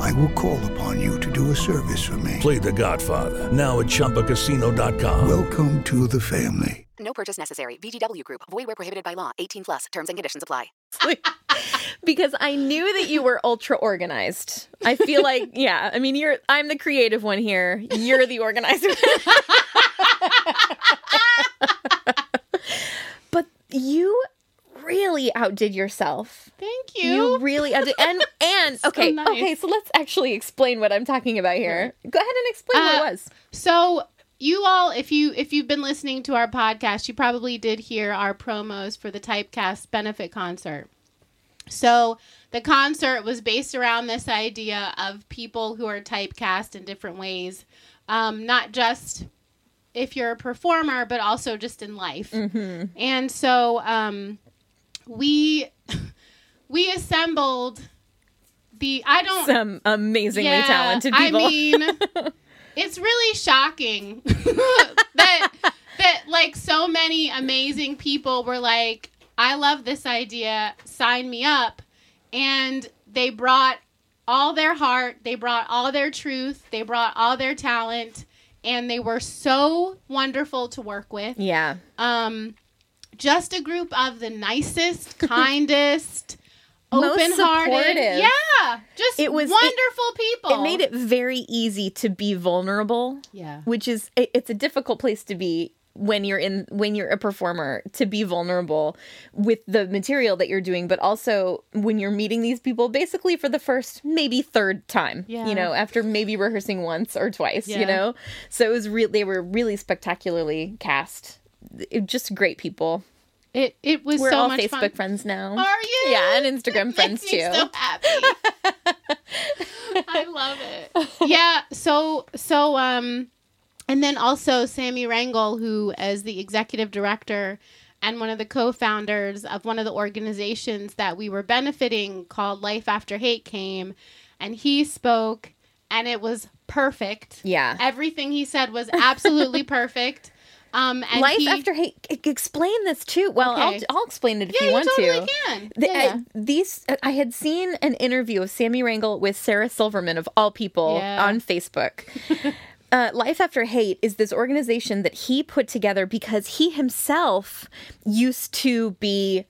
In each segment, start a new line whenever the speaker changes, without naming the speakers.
I will call upon you to do a service for me.
Play The Godfather now at ChumbaCasino.com.
Welcome to the family.
No purchase necessary. VGW Group. Void where prohibited by law. 18 plus. Terms and conditions apply.
because I knew that you were ultra organized. I feel like, yeah, I mean, you're I'm the creative one here. You're the organizer. but you really outdid yourself.
Thank you.
You really outdid and and okay,
nice.
okay, so let's actually explain what I'm talking about here. Go ahead and explain what
Uh,
it was.
So you all, if you if you've been listening to our podcast, you probably did hear our promos for the Typecast benefit concert. So the concert was based around this idea of people who are typecast in different ways, um, not just if you're a performer, but also just in life. And so um, we we assembled the I don't
Some amazingly
Yeah,
talented people.
I mean, it's really shocking that that like so many amazing people were like, "I love this idea. Sign me up," and they brought all their heart, they brought all their truth, they brought all their talent, and they were so wonderful to work with.
yeah.
Um, just a group of the nicest, kindest. Open-hearted, yeah, just
It was- it-
wonderful people.
It made it very easy to be vulnerable.
Yeah.
Which is it, it's a difficult place to be when you're in when you're a performer to be vulnerable with the material that you're doing but also when you're meeting these people basically for the first maybe third time
Yeah.
you know after maybe rehearsing once or twice
Yeah.
you know so it was really they were really spectacularly cast It- just great people
It it was
we're
so
all
much
facebook
fun.
friends now
Are you?
yeah and instagram friends
makes me
too
So happy. I love it. Yeah. So so um, and then also Sammy Rangel, who as the executive director and one of the co-founders of one of the organizations that we were benefiting called Life After Hate came, and he spoke, and it was perfect.
Yeah.
Everything he said was absolutely perfect. Um, and
Life
he-
after hate. Explain this too. Well,
Okay.
I'll, I'll explain it if
Yeah,
you
you
want
totally
to.
can.
The-
Yeah.
uh, these uh, I had seen an interview of Sammy Rangel with Sarah Silverman of all people
Yeah.
on Facebook. Uh, Life After Hate is this organization that he put together because he himself used to be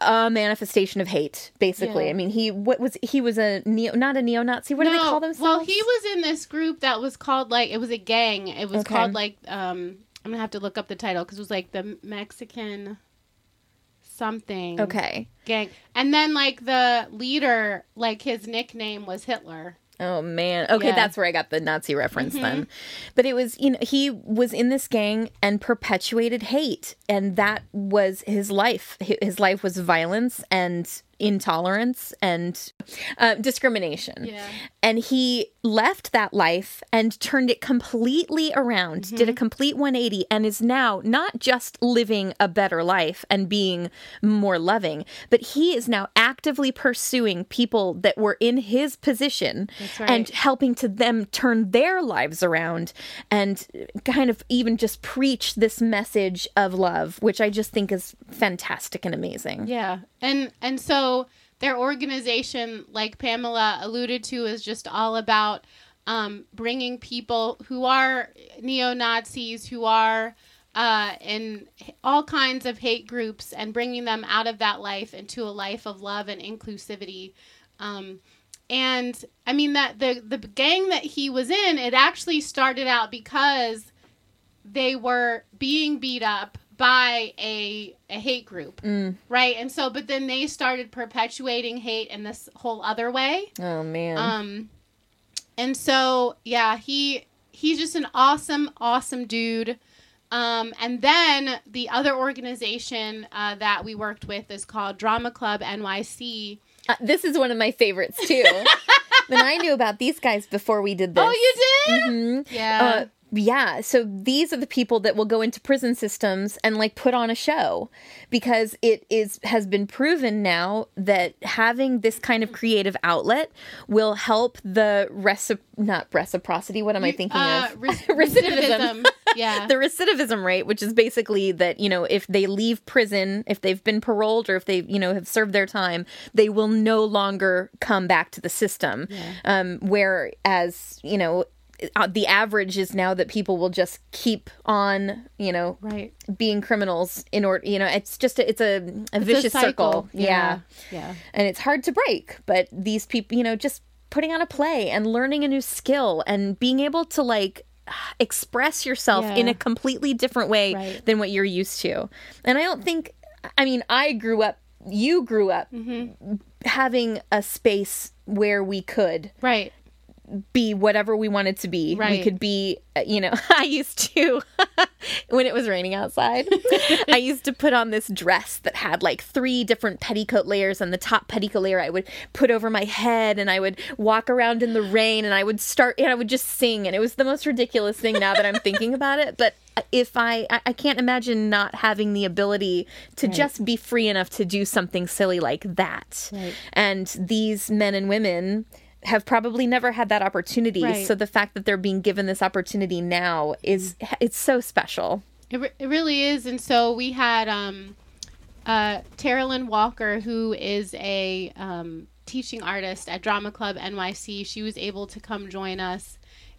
a manifestation of hate. Basically,
Yeah.
I mean, he what was he was a neo not a neo-Nazi. What do they call themselves?
Well, he was in this group that was called like it was a gang. It was
Okay.
called like um I'm gonna have to look up the title because it was like the Mexican something
okay.
gang, and then like the leader, like his nickname was Hitler.
Oh man. Okay,
Yeah. Mm-hmm.
that's where I got the Nazi reference then. But it was, you know, he was in this gang and perpetuated hate and that was his life. His life was violence and intolerance and uh, discrimination.
Yeah.
And he left that life and turned it completely around, did
Mm-hmm.
a complete 180, and is now not just living a better life and being more loving, but he is now actively pursuing people that were in his position
right.
and helping to them turn their lives around and kind of even just preach this message of love, which I just think is fantastic and amazing.
Yeah, and and so their organization, like Pamela alluded to, is just all about um, bringing people who are neo Nazis, who are uh, in all kinds of hate groups, and bringing them out of that life into a life of love and inclusivity. Um, and I mean that the the gang that he was in, it actually started out because they were being beat up by a, a hate group right and so but then they started perpetuating hate in this whole other way
Oh man.
um and so yeah he he's just an awesome awesome dude um and then the other organization uh, that we worked with is called drama club nyc
Uh, this is one of my favorites too. and I knew about these guys before we did this.
oh you did
Mhm.
yeah
Uh, yeah so these are the people that will go into prison systems and like put on a show because it is has been proven now that having this kind of creative outlet will help the recip not reciprocity what am i thinking
Uh,
of
re- recidivism. Yeah.
the recidivism rate which is basically that you know if they leave prison if they've been paroled or if they you know have served their time they will no longer come back to the system um whereas you know the average is now that people will just keep on you know
right.
being criminals in order you know it's just a, it's a, a vicious circle yeah
Yeah.
and it's hard to break but these people you know just putting on a play and learning a new skill and being able to like express yourself
Yeah.
in a completely different way
Right.
than what you're used to and i don't think i mean i grew up you grew up
Mm-hmm.
having a space where we could
Right.
Be whatever we wanted to be. We could be, uh, you know, I used to, when it was raining outside, I used to put on this dress that had like three different petticoat layers, and the top petticoat layer I would put over my head, and I would walk around in the rain, and I would start, and I would just sing, and it was the most ridiculous thing now that I'm thinking about it. But if I, I I can't imagine not having the ability to just be free enough to do something silly like that.
Right.
And these men and women have probably never had that opportunity.
Right.
So the fact that they're being given this opportunity now is it's so special.
It, re- it really is. And so we had um, uh, Tara Lynn Walker, who is a um, teaching artist at Drama Club NYC. She was able to come join us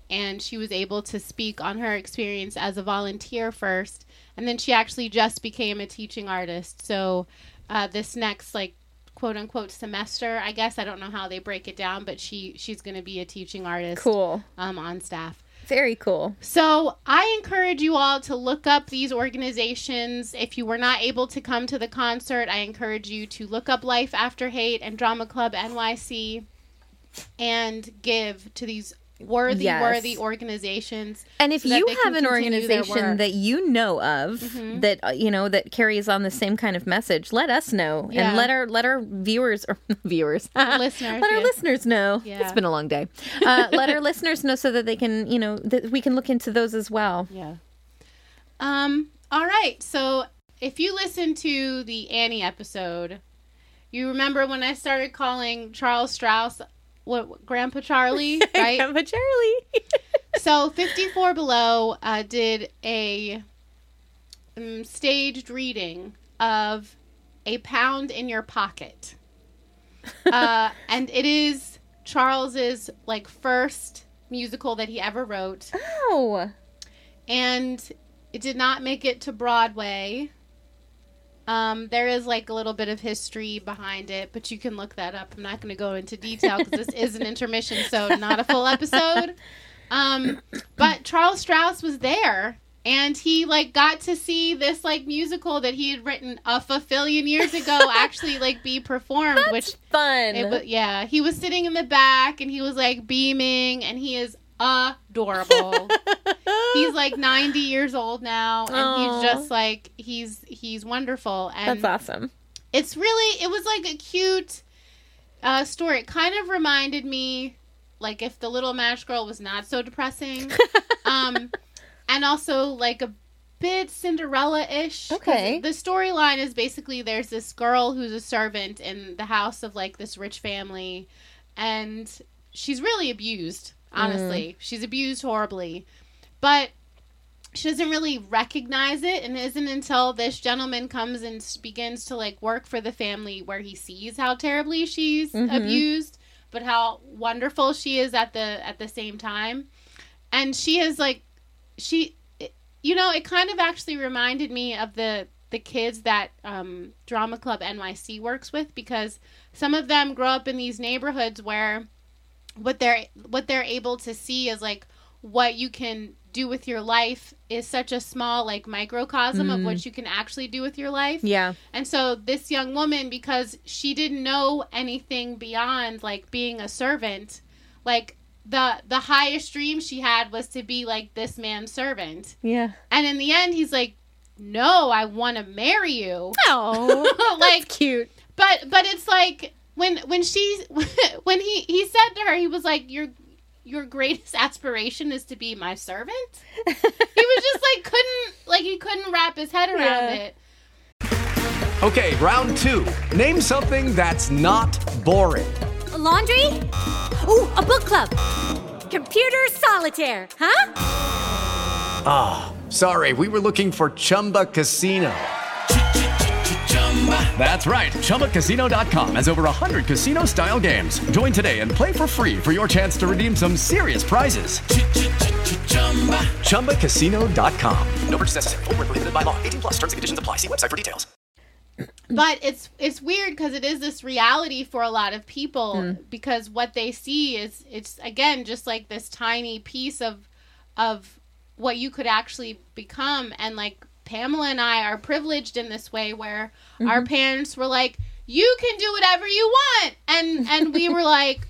and she was able to speak on her experience as a volunteer first. And then she actually just became a teaching artist. So uh, this next, like, quote unquote semester i guess i don't know how they break it down but she she's going to be a teaching artist
Cool.
um, on staff
Very cool.
so I encourage you all to look up these organizations. If you were not able to come to the concert, I encourage you to look up Life After Hate and Drama Club NYC and give to these worthy,
Yes.
worthy organizations.
And if
so
you have an organization that you know of that uh, you know that carries on the same kind of message, let us know
Yeah.
and let our let our viewers or viewers
Listeners,
let our
yeah.
listeners know.
Yeah.
It's been a long day. Uh, let our listeners know so that they can you know that we can look into those as well.
Yeah. Um. All right. So if you listen to the Annie episode, you remember when I started calling Charles Strouse what Grandpa Charlie, right?
Grandpa Charlie.
so 54 Below uh, did a um, staged reading of A Pound in Your Pocket. Uh, and it is Charles's like first musical that he ever wrote
oh.
and it did not make it to Broadway. Um, there is like a little bit of history behind it, but you can look that up. I'm not going to go into detail because this is an intermission, so not a full episode. Um, but Charles Strouse was there, and he like got to see this like musical that he had written a fulfillion years ago actually like be performed, which
Fun.
it was, yeah, he was sitting in the back and he was like beaming, and he is adorable. he's like 90 years old now, and
Aw.
he's just like he's he's wonderful. And
That's awesome.
it's really it was like a cute uh, story. It kind of reminded me like if the Little Match Girl was not so depressing, um, and also like a bit Cinderella ish.
Okay.
The storyline is basically there's this girl who's a servant in the house of like this rich family, and she's really abused. Honestly, she's abused horribly, but she doesn't really recognize it and it isn't until this gentleman comes and begins to like work for the family where he sees how terribly she's abused but how wonderful she is at the at the same time. And she is like she you know it kind of actually reminded me of the the kids that um, drama club nyc works with because some of them grow up in these neighborhoods where what they're what they're able to see is like what you can do with your life is such a small like microcosm of what mm. you can actually do with your life
Yeah.
and so this young woman, because she didn't know anything beyond like being a servant, like the the highest dream she had was to be like this man's servant.
Yeah.
And in the end, he's like, "No, I want to marry you."
Oh,
like,
cute.
but but it's like when when she when he he said to her, he was like, "You're." Your greatest aspiration is to be my servant? he was just like couldn't like he couldn't wrap his head around
Yeah.
it.
Okay, round two. Name something that's not boring.
laundry? Ooh, a book club. Computer solitaire, huh?
Ah, sorry, we were looking for Chumba Casino. That's right. ChumbaCasino.com has over 100 casino style games. Join today and play for free for your chance to redeem some serious prizes. ChumbaCasino.com. No purchase necessary. Void where prohibited by law. 18 plus terms and conditions apply. See website for details.
but it's it's weird because it is this reality for a lot of people hmm. because what they see is it's again just like this tiny piece of of what you could actually become and like Pamela and I are privileged in this way where our parents were like you can do whatever you want and and we were like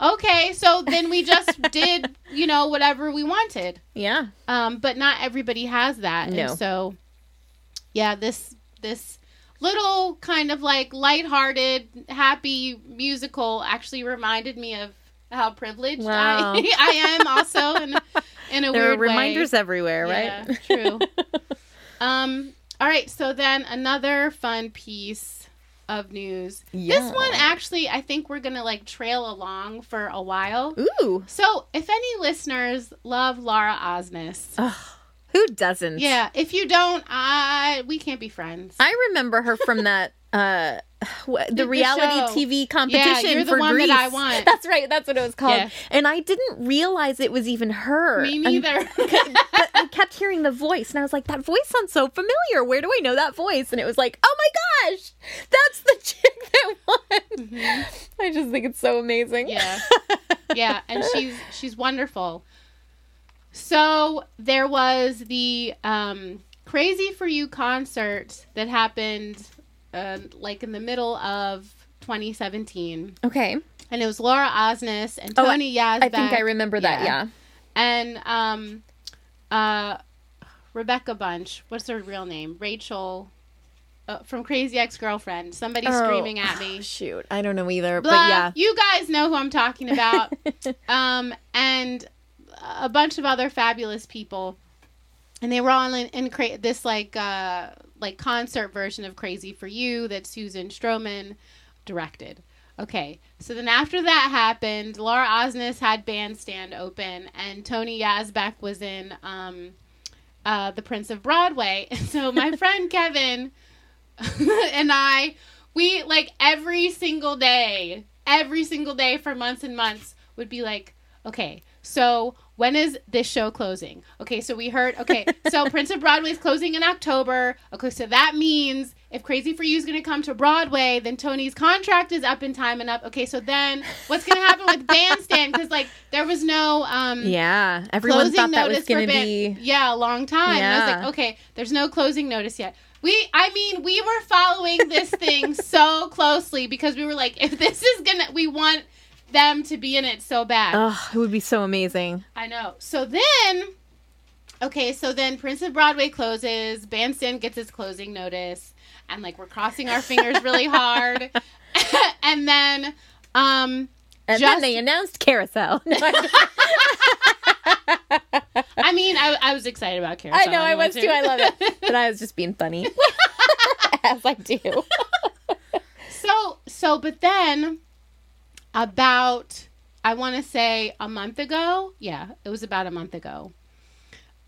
okay so then we just did you know whatever we wanted
Yeah.
um, but not everybody has that.
No.
And so, yeah, this this little kind of like lighthearted, happy musical actually reminded me of how privileged
Wow.
I, I am also in, in a
There are
weird way.
reminders everywhere, right?
Yeah, true. um. All right. So then another fun piece of news.
Yeah.
This one actually, I think we're gonna like trail along for a while.
Ooh.
So, if any listeners love Laura Osnes,
Who doesn't?
yeah, if you don't, I we can't be friends.
I remember her from that uh the,
The
reality
show.
TV competition
you're the
for
one that
Grease.
I want.
That's right. That's what it was called.
Yeah.
And I didn't realize it was even her.
Me neither.
but I kept hearing the voice, and I was like, "That voice sounds so familiar. Where do I know that voice?" And it was like, "Oh my gosh, that's the chick that won." I just think it's so amazing.
yeah, yeah, and she's she's wonderful. So there was the um, Crazy for You concert that happened uh, like in the middle of 2017,
Okay.
and it was Laura Osnes and
Oh,
Tony Yazbek.
I think I remember that. Yeah.
and um, uh, Rebecca Bunch. What's her real name? Rachel. Uh, from Crazy Ex Girlfriend. Somebody
Oh.
screaming at me.
Shoot, I don't know either,
Blah.
but yeah.
You guys know who I'm talking about. um, and a bunch of other fabulous people. And they were all in, in cra- this like uh, like concert version of Crazy for You that Susan Stroman directed. Okay, so then after that happened, Laura Osnes had Bandstand open, and Tony Yazbek was in um, uh, The Prince of Broadway. And so my friend Kevin and I, we like every single day, every single day for months and months would be like, okay, so when is this show closing? Okay, so we heard, okay, so Prince of Broadway is closing in October. Okay, so that means if Crazy for You is going to come to Broadway, then Tony's contract is up in time and up. Okay, so then what's going to happen with Bandstand? Because like there was no um,
Yeah. Everyone
closing
thought that was
notice for
going to be.
yeah a long time. And I was
Yeah.
like, okay, there's no closing notice yet. We, I mean, we were following this thing so closely because we were like, if this is gonna, we want them to be in it so bad.
Oh, it would be so amazing.
I know. So then, okay, so then Prince of Broadway closes, Bandstand gets its closing notice, and like we're crossing our fingers really hard, and then, um,
And
Just-
then they announced Carousel. No, I'm just-
I mean, I, I was excited about Carousel.
I know, I
anyway,
was too. I love it. But I was just being funny. As I do.
So so but then about I want to say a month ago, yeah, it was about a month ago.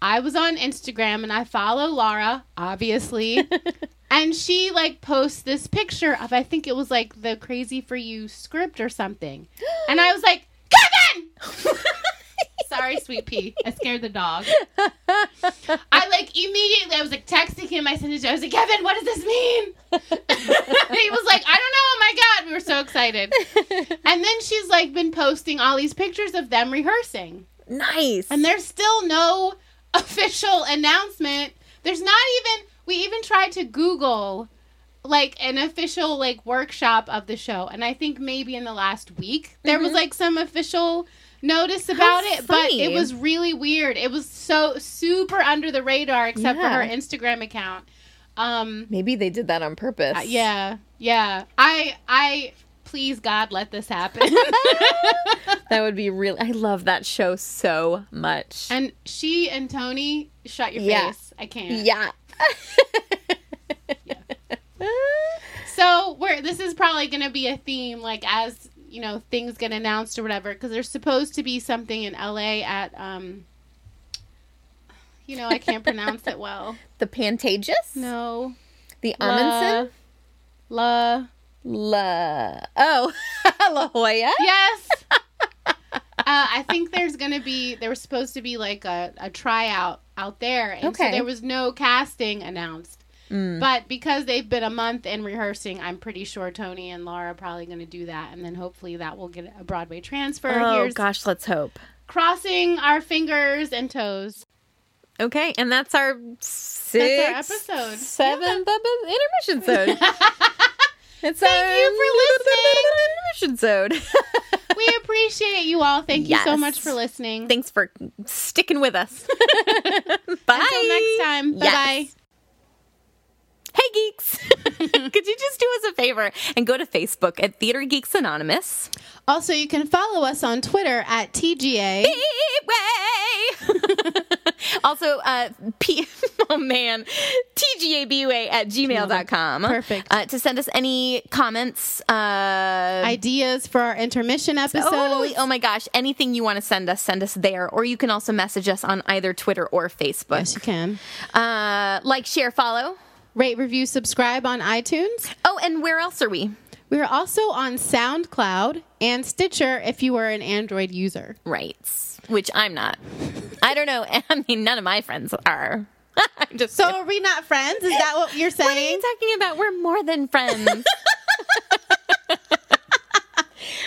I was on Instagram and I follow Laura, obviously. and she like posts this picture of I think it was like the Crazy for You script or something. And I was like, "Kevin!" Sorry, sweet pea. I scared the dog. I like immediately I was like texting him. I sent it to I was like, Kevin, what does this mean? he was like, I don't know. Oh my god, we were so excited. And then she's like been posting all these pictures of them rehearsing.
Nice.
And there's still no official announcement. There's not even we even tried to Google like an official like workshop of the show. And I think maybe in the last week there was mm-hmm. like some official notice about it, but it was really weird. It was so super under the radar except for her Instagram account. Um
Maybe they did that on purpose.
uh, yeah, yeah. I I please God, let this happen.
That would be really. I love that show so much.
and she and Tony, shut your
Yeah.
face. I can't.
yeah.
So we're this is probably going to be a theme, like as you know things get announced or whatever, because there's supposed to be something in LA at um. You know, I can't pronounce it well.
The Pantages?
No.
The Ahmanson?
La.
La. Oh, La Jolla?
Yes. uh, I think there's gonna be there was supposed to be like a, a tryout out there, and
Okay.
so there was no casting announced. Mm. But because they've been a month in rehearsing, I'm pretty sure Tony and Laura are probably going to do that, and then hopefully that will get a Broadway transfer.
Oh,
Here's
gosh, let's hope.
crossing our fingers and toes.
Okay, and that's our sixth,
episode.
seventh epi- intermission zone. it's
Thank you
for listening. Intermission zone.
We appreciate you all. Thank you so much for listening.
Thanks for sticking with us. Bye.
Until next time. Bye bye.
Yes. Hey geeks! Could you just do us a favor and go to Facebook at Theater Geeks Anonymous?
Also, you can follow us on Twitter at TGA.
Also, uh, P- oh man, TGABUA at gmail.com.
Perfect.
Uh, to send us any comments, uh,
Ideas for our intermission episode.
Totally. Oh my gosh. Anything you want to send us, send us there. Or you can also message us on either Twitter or Facebook.
Yes, you can.
Uh, like, share, follow.
Rate, review, subscribe on iTunes.
Oh, and where else are we?
We're also on SoundCloud and Stitcher if you are an Android user.
Right. Which I'm not. I don't know. I mean, none of my friends are. Just
So are we not friends? Is that what you're saying?
what are you talking about? We're more than friends.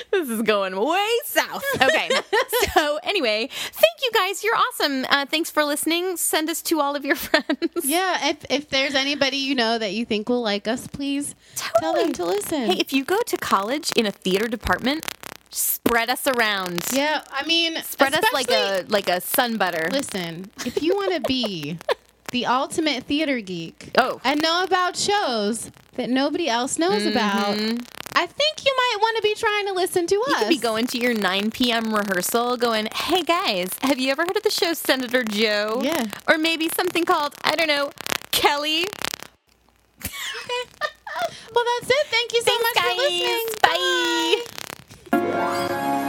this is going way south. Okay. so, anyway, thank you guys. You're awesome. Uh, thanks for listening. Send us to all of your friends.
yeah, if if there's anybody you know that you think will like us, please tell them to listen.
Hey, if you go to college in a theater department, spread us around.
yeah, I mean,
Spread us like a like a sun butter.
Listen, if you want to be the ultimate theater geek
Oh.
and know about shows that nobody else knows about, I think you might want to be trying to listen to
You
us.
could be going to your 9 p.m. rehearsal going, hey guys, have you ever heard of the show Senator Joe?
Yeah.
Or maybe something called, I don't know, Kelly? okay.
Well, that's it. Thank you so
Thanks,
much
guys.
for listening.
Bye.